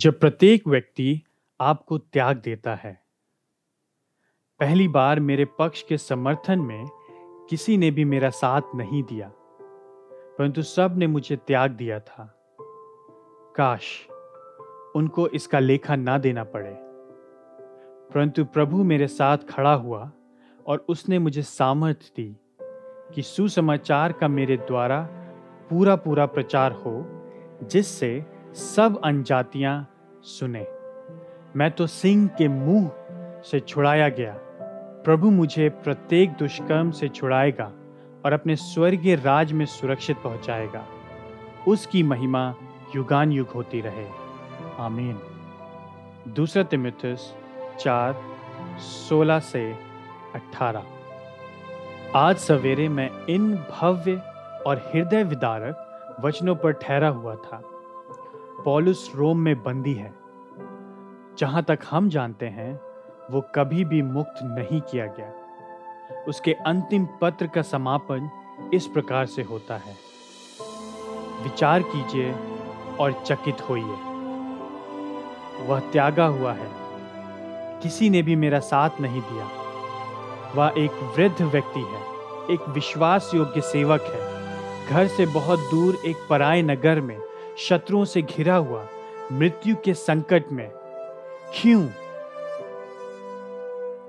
जब प्रत्येक व्यक्ति आपको त्याग देता है। पहली बार मेरे पक्ष के समर्थन में किसी ने भी मेरा साथ नहीं दिया, परंतु सबने मुझे त्याग दिया था। काश उनको इसका लेखा ना देना पड़े। परंतु प्रभु मेरे साथ खड़ा हुआ और उसने मुझे सामर्थ्य दी कि सुसमाचार का मेरे द्वारा पूरा पूरा प्रचार हो, जिससे सब अनजातियाँ सुने। मैं तो सिंह के मुँह से छुड़ाया गया। प्रभु मुझे प्रत्येक दुष्कर्म से छुड़ाएगा और अपने स्वर्गीय राज में सुरक्षित पहुंचाएगा। उसकी महिमा युगान युग होती रहे। आमीन। दूसरा तिमिथस चार, सोलह से अठारह। आज सवेरे मैं इन भव्य और हृदय विदारक वचनों पर ठहरा हुआ था। पॉलुस रोम में बंदी है। जहाँ तक हम जानते हैं, वो कभी भी मुक्त नहीं किया गया। उसके अंतिम पत्र का समापन इस प्रकार से होता है। विचार कीजिए और चकित होइए। वह त्यागा हुआ है। किसी ने भी मेरा साथ नहीं दिया। वह एक वृद्ध व्यक्ति है, एक विश्वास योग्य सेवक है। घर से बहुत दूर एक पराए नगर में शत्रुओं से घिरा हुआ मृत्यु के संकट में। क्यों?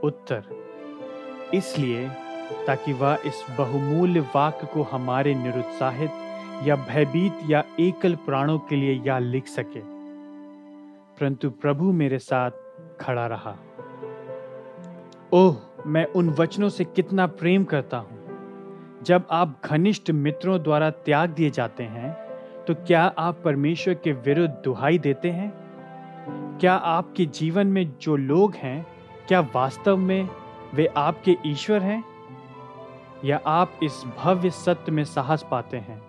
उत्तर, इसलिए ताकि वह इस बहुमूल्य वाक्य को हमारे निरुत्साहित या भयभीत या एकल प्राणों के लिए या लिख सके। परंतु प्रभु मेरे साथ खड़ा रहा। ओह, मैं उन वचनों से कितना प्रेम करता हूँ। जब आप घनिष्ठ मित्रों द्वारा त्याग दिए जाते हैं तो क्या आप परमेश्वर के विरुद्ध दुहाई देते हैं? क्या आपके जीवन में जो लोग हैं, क्या वास्तव में वे आपके ईश्वर हैं? या आप इस भव्य सत्य में साहस पाते हैं?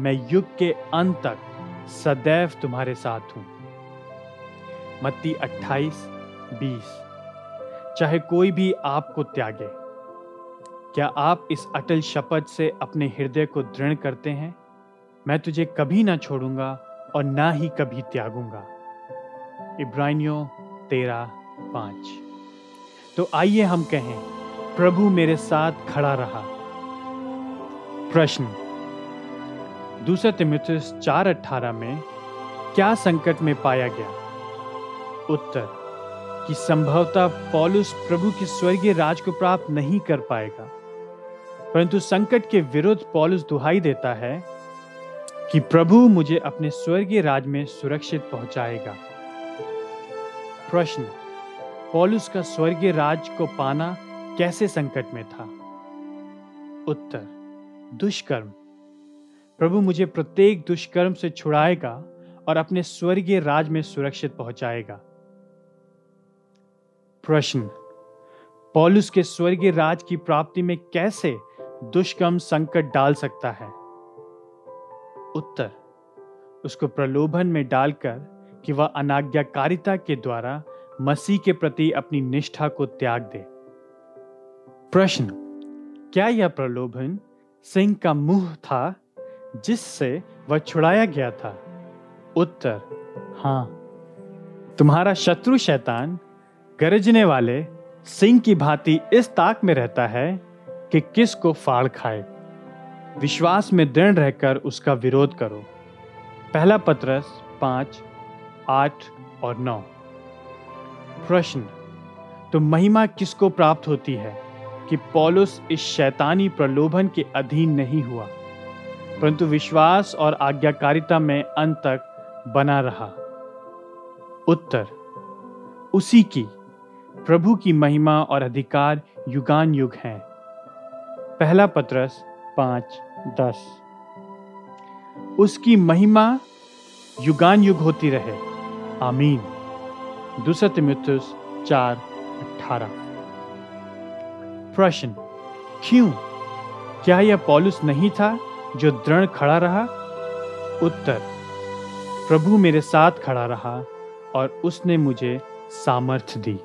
मैं युग के अंत तक सदैव तुम्हारे साथ हूँ। मत्ती 28 20 चाहे कोई भी आपको त्यागे, क्या आप इस अटल शपथ से अपने हृदय को दृढ़ करते हैं? मैं तुझे कभी ना छोड़ूँगा और ना ही कभी त्यागूँगा। इब्रानियों तेरा पाँच। तो आइए हम कहें, प्रभु मेरे साथ खड़ा रहा। प्रश्न। दूसरा तिमिथुस चार अठारह में, क्या संकट में पाया गया? उत्तर, कि संभवतः पॉलुस प्रभु के स्वर्गीय राज को प्राप्त नहीं कर पाएगा। परंतु संकट के विरुद्ध पॉलुस दुहाई देता है कि प्रभु मुझे अपने स्वर्गीय राज में सुरक्षित पहुंचाएगा। प्रश्न, पॉलुस का स्वर्गीय राज को पाना कैसे संकट में था? उत्तर, दुष्कर्म। प्रभु मुझे प्रत्येक दुष्कर्म से छुड़ाएगा और अपने स्वर्गीय राज में सुरक्षित पहुंचाएगा। प्रश्न, पॉलुस के स्वर्गीय राज की प्राप्ति में कैसे दुष्कर्म संकट डाल सकता है? उत्तर। उसको प्रलोभन में डालकर कि वह अनाज्ञाकारिता के द्वारा मसीह के प्रति अपनी निष्ठा को त्याग दे। प्रश्न, क्या यह प्रलोभन सिंह का मुँह था जिससे वह छुड़ाया गया था? उत्तर, हाँ। तुम्हारा शत्रु शैतान गरजने वाले सिंह की भांति इस ताक में रहता है कि किस को फाड़ खाए? विश्वास में दृढ़ रहकर उसका विरोध करो। पहला पत्रस पाँच, आठ और नौ। प्रश्न तो महिमा किसको प्राप्त होती है कि पॉलुस इस शैतानी प्रलोभन के अधीन नहीं हुआ? परंतु विश्वास और आज्ञाकारिता में अंत तक बना रहा। उत्तर, उसी की, प्रभु की महिमा और अधिकार युगान युग हैं। पहला पत्रस पाँच, दस। उसकी महिमा युगान युग होती रहे। आमीन। दूसरा तिमुथुस चार, अठारह। प्रश्न, क्यों? क्या यह पॉलुस नहीं था जो दृढ़ खड़ा रहा? उत्तर, प्रभु मेरे साथ खड़ा रहा और उसने मुझे सामर्थ्य दी।